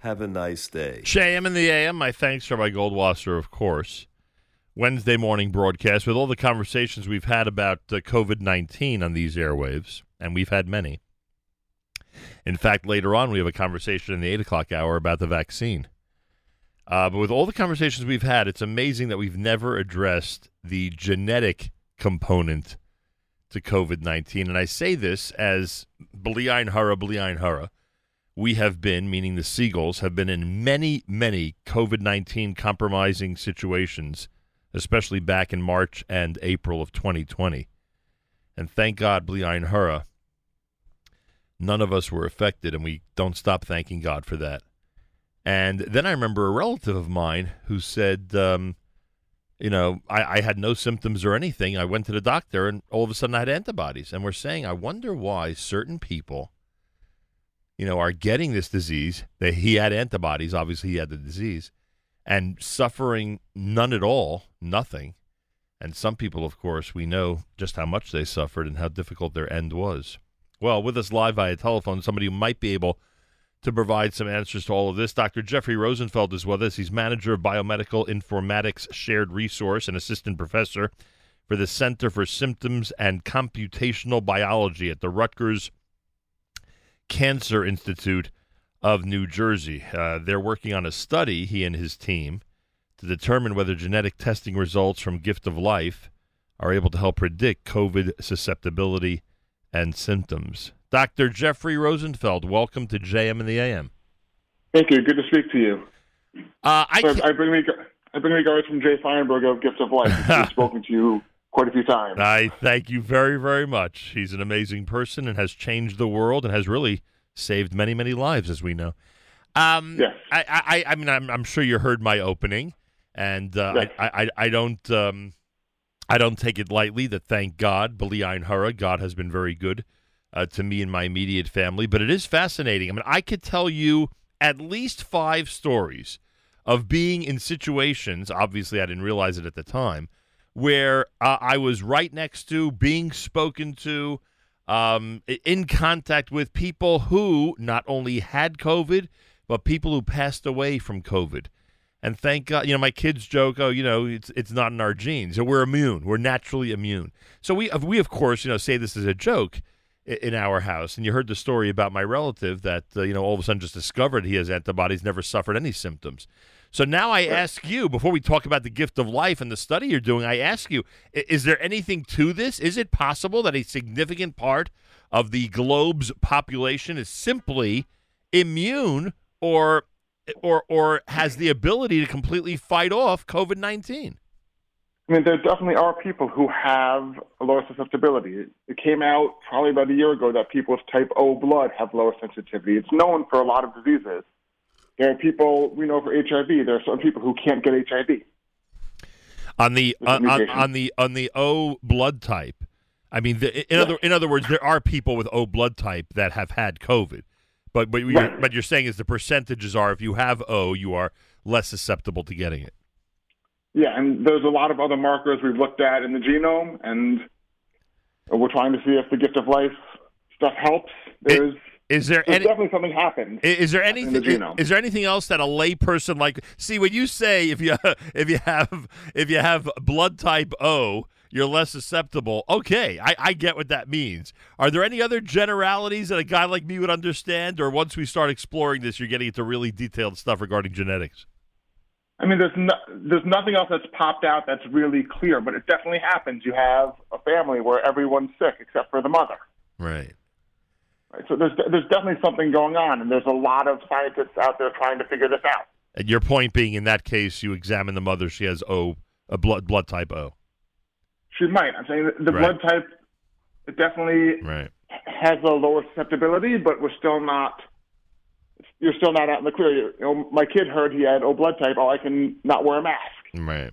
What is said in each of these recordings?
Have a nice day. JM in the AM. My thanks to my Goldwasser, of course. Wednesday morning broadcast with all the conversations we've had about uh, COVID 19 on these airwaves, and we've had many. In fact, later on, we have a conversation in the 8 o'clock hour about the vaccine. Uh, but with all the conversations we've had, it's amazing that we've never addressed the genetic component to COVID 19. And I say this as Bliain Hara, Bliain Hara we have been, meaning the Segals, have been in many, many COVID 19 compromising situations, especially back in March and April of 2020. And thank God, Bliain Hura, none of us were affected, and we don't stop thanking God for that. And then I remember a relative of mine who said, um, you know, I, I, had no symptoms or anything. I went to the doctor, and all of a sudden I had antibodies. And we're saying, I wonder why certain people you know, are getting this disease. That he had antibodies, obviously he had the disease, and suffering none at all, nothing. And some people, of course, we know just how much they suffered and how difficult their end was. Well, with us live via telephone, somebody who might be able to provide some answers to all of this. Dr. Jeffrey Rosenfeld is with us. He's manager of Biomedical Informatics Shared Resource and assistant professor for the Center for Systems and Computational Biology at the Rutgers Cancer Institute of New Jersey. Uh, they're working on a study, he and his team, to determine whether genetic testing results from Gift of Life are able to help predict COVID susceptibility and symptoms. Dr. Jeffrey Rosenfeld, welcome to JM and the AM. Thank you. Good to speak to you. Uh, I, so I, bring I bring regards from Jay Feinberg of Gift of Life. He's spoken to you quite a few times. I thank you very, very much. He's an amazing person and has changed the world and has really saved many, many lives, as we know. Um, yes. I, I, I mean, I'm, I'm, sure you heard my opening, and uh, yes. I, I, I don't, um, I don't take it lightly. That thank God, Beliain Hara, God has been very good uh, to me and my immediate family. But it is fascinating. I mean, I could tell you at least five stories of being in situations. Obviously, I didn't realize it at the time where uh, I was right next to, being spoken to, um, in contact with people who not only had COVID, but people who passed away from COVID. And thank God, you know, my kids joke, "Oh, you know, it's it's not in our genes. We're immune. We're naturally immune." So we we of course, you know, say this as a joke in our house. And you heard the story about my relative that uh, you know all of a sudden just discovered he has antibodies, never suffered any symptoms. So now I ask you, before we talk about the gift of life and the study you're doing, I ask you, is there anything to this? Is it possible that a significant part of the globe's population is simply immune or or or has the ability to completely fight off COVID nineteen? I mean, there definitely are people who have a lower susceptibility. It came out probably about a year ago that people with type O blood have lower sensitivity. It's known for a lot of diseases. There are people we know for HIV. There are some people who can't get HIV. On the on, on, on, the on the O blood type, I mean, the, in yeah. other in other words, there are people with O blood type that have had COVID, but but you're, but you're saying is the percentages are if you have O, you are less susceptible to getting it. Yeah, and there's a lot of other markers we've looked at in the genome, and we're trying to see if the gift of life stuff helps. There's it, is there any, definitely something happened? Is there anything? The is there anything else that a layperson like see when you say if you if you have if you have blood type O, you're less susceptible. Okay, I, I get what that means. Are there any other generalities that a guy like me would understand, or once we start exploring this, you're getting into really detailed stuff regarding genetics? I mean, there's no, there's nothing else that's popped out that's really clear, but it definitely happens. You have a family where everyone's sick except for the mother. Right. Right. So there's there's definitely something going on, and there's a lot of scientists out there trying to figure this out. And your point being, in that case, you examine the mother; she has O, a blood blood type O. She might. I'm saying the right. blood type it definitely right. has a lower susceptibility, but we're still not. You're still not out in the clear. You know, my kid heard he had O blood type. Oh, I can not wear a mask. Right.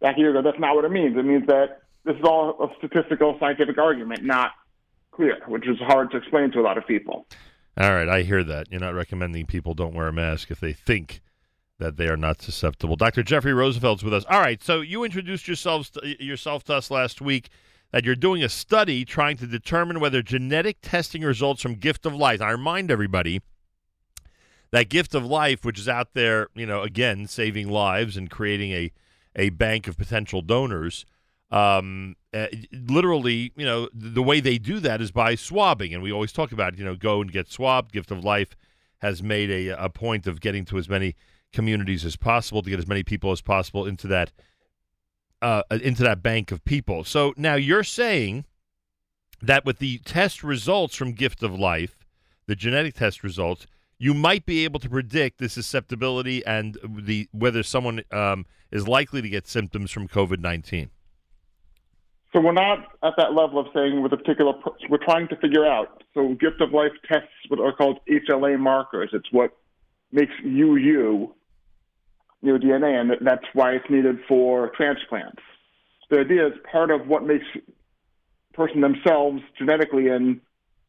Back a year ago, that's not what it means. It means that this is all a statistical scientific argument, not clear, which is hard to explain to a lot of people. All right, I hear that. You're not recommending people don't wear a mask if they think that they are not susceptible. Dr. Jeffrey Rosenfeld's with us. All right, so you introduced yourselves to, yourself to us last week that you're doing a study trying to determine whether genetic testing results from gift of life. I remind everybody that gift of life, which is out there, you know, again saving lives and creating a a bank of potential donors. Um, uh, literally, you know, the way they do that is by swabbing, and we always talk about, you know, go and get swabbed. Gift of Life has made a, a point of getting to as many communities as possible to get as many people as possible into that uh, into that bank of people. So now you're saying that with the test results from Gift of Life, the genetic test results, you might be able to predict the susceptibility and the whether someone um, is likely to get symptoms from COVID nineteen. So we're not at that level of saying with a particular. We're trying to figure out. So Gift of Life tests what are called HLA markers. It's what makes you you, your DNA, and that's why it's needed for transplants. The idea is part of what makes person themselves genetically in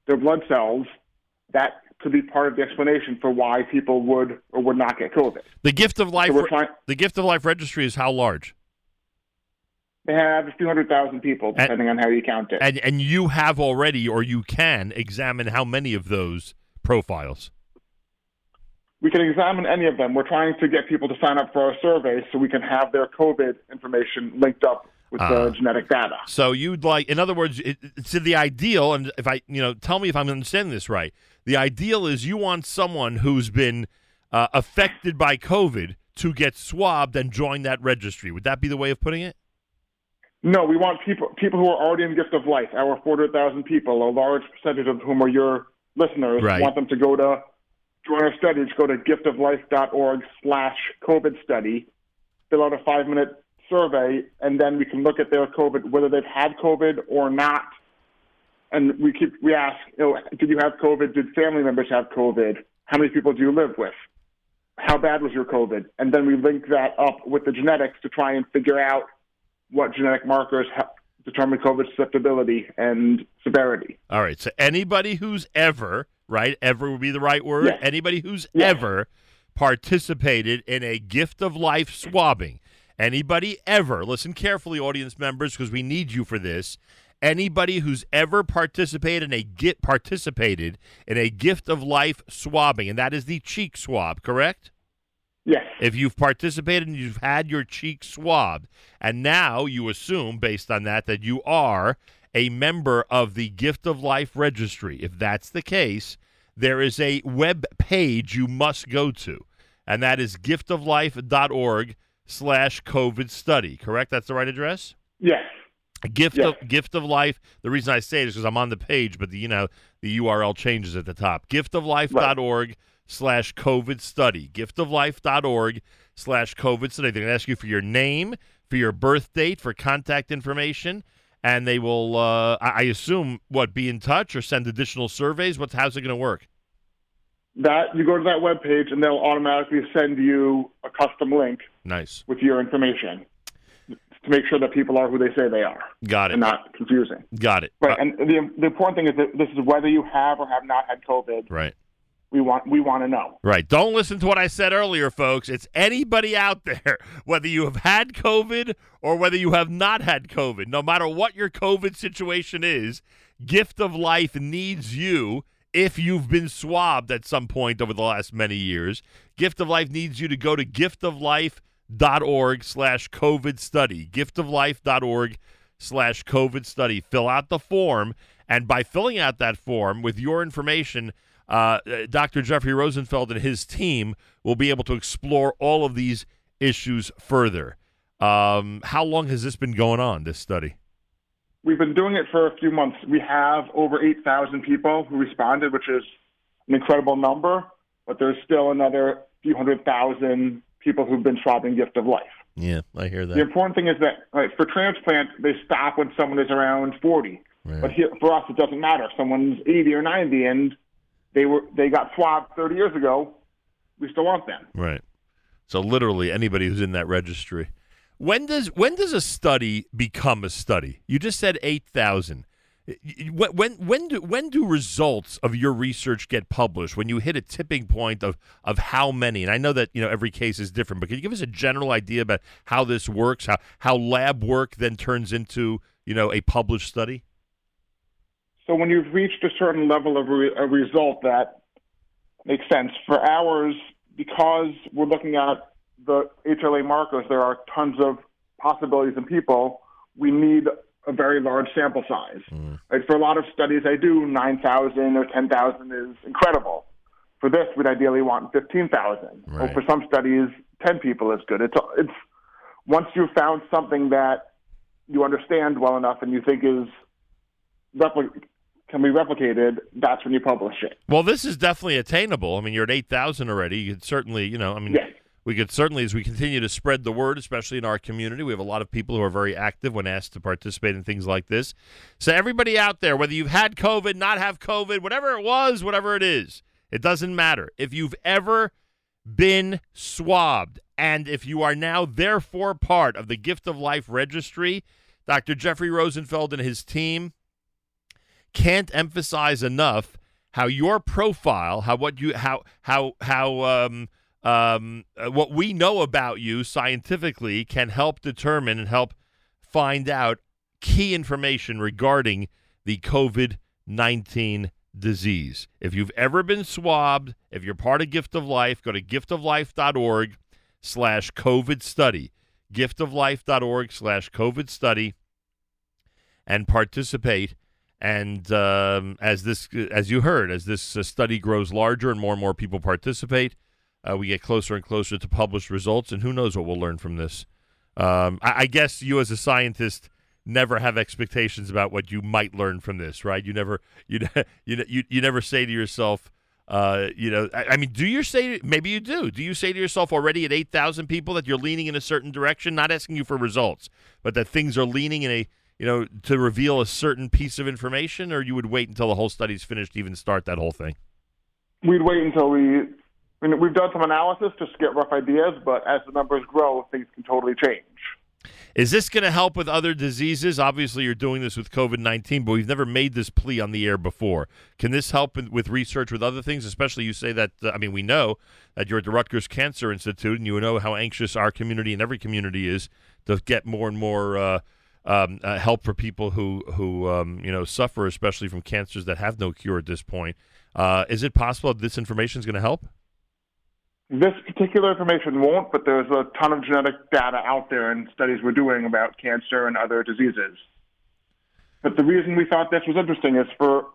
their blood cells. That could be part of the explanation for why people would or would not get COVID. The Gift of Life. So trying, the Gift of Life registry is how large? They have a few hundred thousand people, depending and, on how you count it. And and you have already, or you can examine how many of those profiles. We can examine any of them. We're trying to get people to sign up for our survey so we can have their COVID information linked up with uh, the ah. genetic data. So you'd like, in other words, it, it's the ideal. And if I, you know, tell me if I'm understanding this right. The ideal is you want someone who's been uh, affected by COVID to get swabbed and join that registry. Would that be the way of putting it? No, we want people people who are already in gift of life. Our 400,000 people, a large percentage of whom are your listeners, right. want them to go to join our studies. Go to giftoflife.org slash COVID study, fill out a five minute survey, and then we can look at their COVID, whether they've had COVID or not. And we keep we ask, you know, did you have COVID? Did family members have COVID? How many people do you live with? How bad was your COVID? And then we link that up with the genetics to try and figure out what genetic markers determine COVID susceptibility and severity. All right. So anybody who's ever, right, ever would be the right word, yes. anybody who's yes. ever participated in a gift of life swabbing, anybody ever, listen carefully, audience members, because we need you for this. Anybody who's ever participated in a get participated in a gift of life swabbing, and that is the cheek swab, correct? Yes. If you've participated and you've had your cheek swabbed, and now you assume, based on that, that you are a member of the Gift of Life registry. If that's the case, there is a web page you must go to, and that is giftoflife.org slash COVID study. Correct? That's the right address? Yes. Gift yes. of Gift of Life. The reason I say it is because I'm on the page, but the you know the URL changes at the top. Giftoflife.org. Right slash COVID study. Giftoflife.org slash COVID study. They're going to ask you for your name, for your birth date, for contact information, and they will, uh, I assume, what, be in touch or send additional surveys? What's How's it going to work? That you go to that web page and they'll automatically send you a custom link. Nice. With your information to make sure that people are who they say they are. Got it. And not confusing. Got it. Right. Uh, and the, the important thing is that this is whether you have or have not had COVID. Right we want we want to know. Right. Don't listen to what I said earlier, folks. It's anybody out there, whether you have had COVID or whether you have not had COVID, no matter what your COVID situation is, Gift of Life needs you if you've been swabbed at some point over the last many years. Gift of Life needs you to go to giftoflife.org slash COVID study. Giftoflife.org slash COVID study. Fill out the form. And by filling out that form with your information, uh, Dr. Jeffrey Rosenfeld and his team will be able to explore all of these issues further. Um, how long has this been going on, this study? We've been doing it for a few months. We have over 8,000 people who responded, which is an incredible number, but there's still another few hundred thousand people who've been swabbing Gift of Life. Yeah, I hear that. The important thing is that right, for transplant, they stop when someone is around 40. Right. But here, for us, it doesn't matter. If someone's 80 or 90 and they were they got swabbed 30 years ago. We still want them. Right. So literally anybody who's in that registry. When does when does a study become a study? You just said 8,000. When when do when do results of your research get published? When you hit a tipping point of of how many? And I know that you know every case is different, but can you give us a general idea about how this works? How how lab work then turns into you know a published study? So when you've reached a certain level of re- a result that makes sense. For ours, because we're looking at the HLA markers, there are tons of possibilities in people. We need a very large sample size. Mm. Right? For a lot of studies I do, 9,000 or 10,000 is incredible. For this, we'd ideally want 15,000. Right. Or for some studies, 10 people is good. It's, it's once you've found something that you understand well enough and you think is repli- can be replicated, that's when you publish it. Well, this is definitely attainable. I mean, you're at 8,000 already. You could certainly, you know, I mean, yes. we could certainly, as we continue to spread the word, especially in our community, we have a lot of people who are very active when asked to participate in things like this. So, everybody out there, whether you've had COVID, not have COVID, whatever it was, whatever it is, it doesn't matter. If you've ever been swabbed, and if you are now therefore part of the Gift of Life registry, Dr. Jeffrey Rosenfeld and his team can't emphasize enough how your profile, how what you how how how um um uh, what we know about you scientifically can help determine and help find out key information regarding the COVID 19 disease. If you've ever been swabbed, if you're part of Gift of Life, go to giftoflife.org slash COVID study. Giftoflife.org slash COVID study and participate. And um, as this, as you heard, as this uh, study grows larger and more and more people participate, uh, we get closer and closer to published results. And who knows what we'll learn from this? Um, I, I guess you, as a scientist, never have expectations about what you might learn from this, right? You never you you you, you never say to yourself, uh, you know, I, I, mean, do you say maybe you do? Do you say to yourself already at eight thousand people that you're leaning in a certain direction? Not asking you for results, but that things are leaning in a you know to reveal a certain piece of information, or you would wait until the whole study's finished to even start that whole thing. We'd wait until we. I mean, we've done some analysis just to get rough ideas, but as the numbers grow, things can totally change. Is this going to help with other diseases? Obviously, you're doing this with COVID 19, but we've never made this plea on the air before. Can this help with research with other things? Especially, you say that, uh, I mean, we know that you're at the Rutgers Cancer Institute, and you know how anxious our community and every community is to get more and more. Uh, um, uh, help for people who who um, you know suffer, especially from cancers that have no cure at this point. Uh, is it possible that this information is going to help? This particular information won't, but there's a ton of genetic data out there and studies we're doing about cancer and other diseases. But the reason we thought this was interesting is for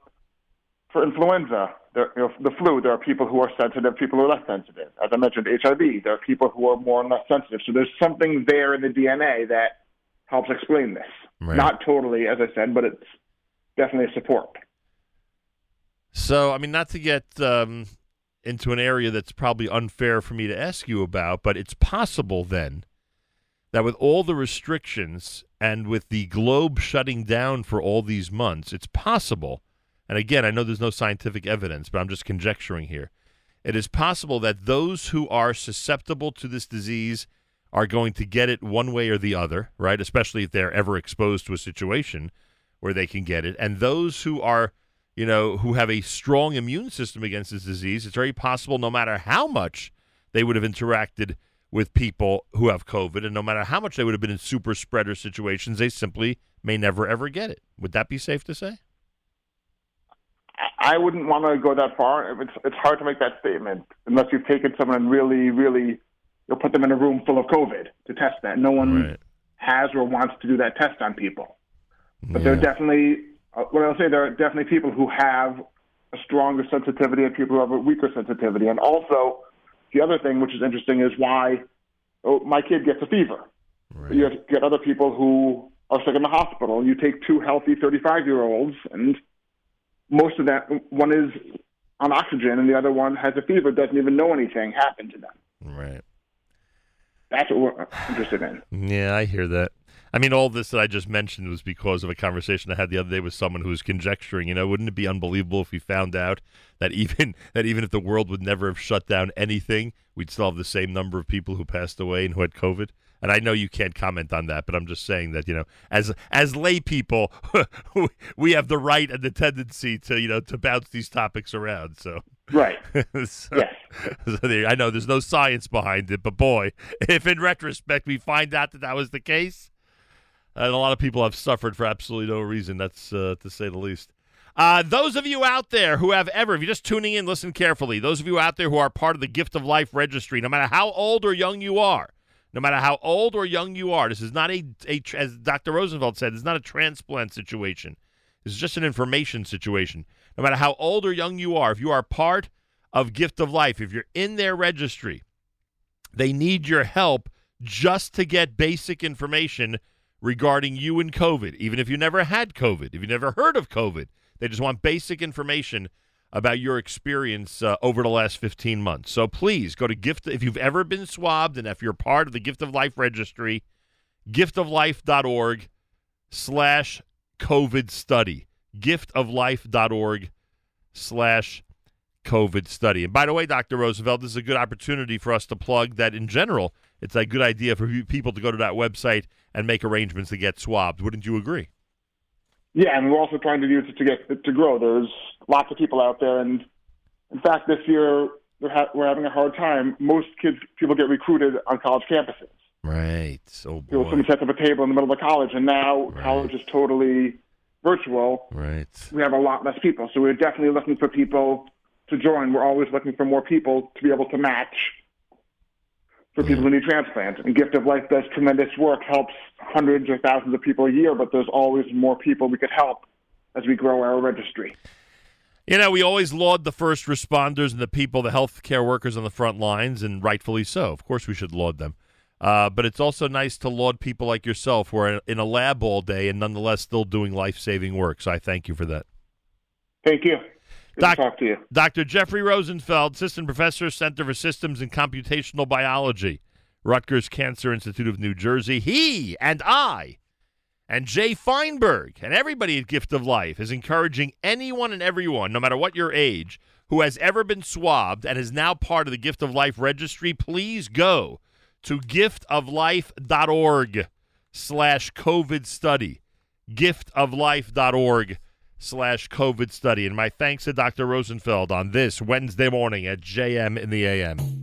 for influenza, there, you know, the flu, there are people who are sensitive, people who are less sensitive. As I mentioned, HIV, there are people who are more and less sensitive. So there's something there in the DNA that helps explain this. Right. Not totally, as I said, but it's definitely a support. So, I mean, not to get um, into an area that's probably unfair for me to ask you about, but it's possible then that with all the restrictions and with the globe shutting down for all these months, it's possible, and again, I know there's no scientific evidence, but I'm just conjecturing here. It is possible that those who are susceptible to this disease are going to get it one way or the other, right? Especially if they're ever exposed to a situation where they can get it. And those who are you know, who have a strong immune system against this disease, it's very possible no matter how much they would have interacted with people who have COVID, and no matter how much they would have been in super spreader situations, they simply may never ever get it. Would that be safe to say? I wouldn't want to go that far. It's it's hard to make that statement unless you've taken someone and really, really, you'll put them in a room full of COVID to test that. No one right. has or wants to do that test on people. But yeah. there are definitely uh, what I'll say, there are definitely people who have a stronger sensitivity and people who have a weaker sensitivity. And also, the other thing which is interesting is why oh, my kid gets a fever. Right. You get other people who are sick in the hospital. You take two healthy 35 year olds, and most of that, one is on oxygen and the other one has a fever, doesn't even know anything happened to them. Right. That's what we're uh, interested in. Yeah, I hear that. I mean, all this that I just mentioned was because of a conversation I had the other day with someone who was conjecturing. You know, wouldn't it be unbelievable if we found out that even that even if the world would never have shut down anything, we'd still have the same number of people who passed away and who had COVID? And I know you can't comment on that, but I'm just saying that you know, as as lay people, we have the right and the tendency to you know to bounce these topics around. So right, so, yes. So there, I know there's no science behind it, but boy, if in retrospect we find out that that was the case, and a lot of people have suffered for absolutely no reason. That's uh, to say the least. Uh, those of you out there who have ever, if you're just tuning in, listen carefully. Those of you out there who are part of the Gift of Life registry, no matter how old or young you are, no matter how old or young you are, this is not a, a as Dr. Rosenfeld said, it's not a transplant situation. This is just an information situation. No matter how old or young you are, if you are part of Gift of Life, if you're in their registry, they need your help just to get basic information regarding you and COVID, even if you never had COVID, if you never heard of COVID. They just want basic information about your experience uh, over the last 15 months. So please go to gift if you've ever been swabbed and if you're part of the Gift of Life registry, giftoflife.org slash COVID study. Giftoflife.org slash COVID study. And by the way, Dr. Rosenfeld, this is a good opportunity for us to plug that in general, it's a good idea for people to go to that website and make arrangements to get swabbed. Wouldn't you agree? Yeah, and we're also trying to use it to get to grow. There's lots of people out there, and in fact, this year we're, ha- we're having a hard time. Most kids, people get recruited on college campuses. Right. So, you know, someone sets up a table in the middle of college, and now Right. college is totally virtual. right. We have a lot less people, so we're definitely looking for people to join. We're always looking for more people to be able to match for people who need transplants. And Gift of Life does tremendous work, helps hundreds or thousands of people a year, but there's always more people we could help as we grow our registry. You know, we always laud the first responders and the people, the healthcare workers on the front lines, and rightfully so. Of course, we should laud them. Uh, but it's also nice to laud people like yourself who are in a lab all day and nonetheless still doing life saving work. So I thank you for that. Thank you. Doc- talk to you. Dr. Jeffrey Rosenfeld, Assistant Professor, Center for Systems and Computational Biology, Rutgers Cancer Institute of New Jersey. He and I and Jay Feinberg and everybody at Gift of Life is encouraging anyone and everyone, no matter what your age, who has ever been swabbed and is now part of the Gift of Life registry, please go to giftoflife.org slash COVID study. Giftoflife.org slash COVID study. And my thanks to Dr. Rosenfeld on this Wednesday morning at JM in the AM.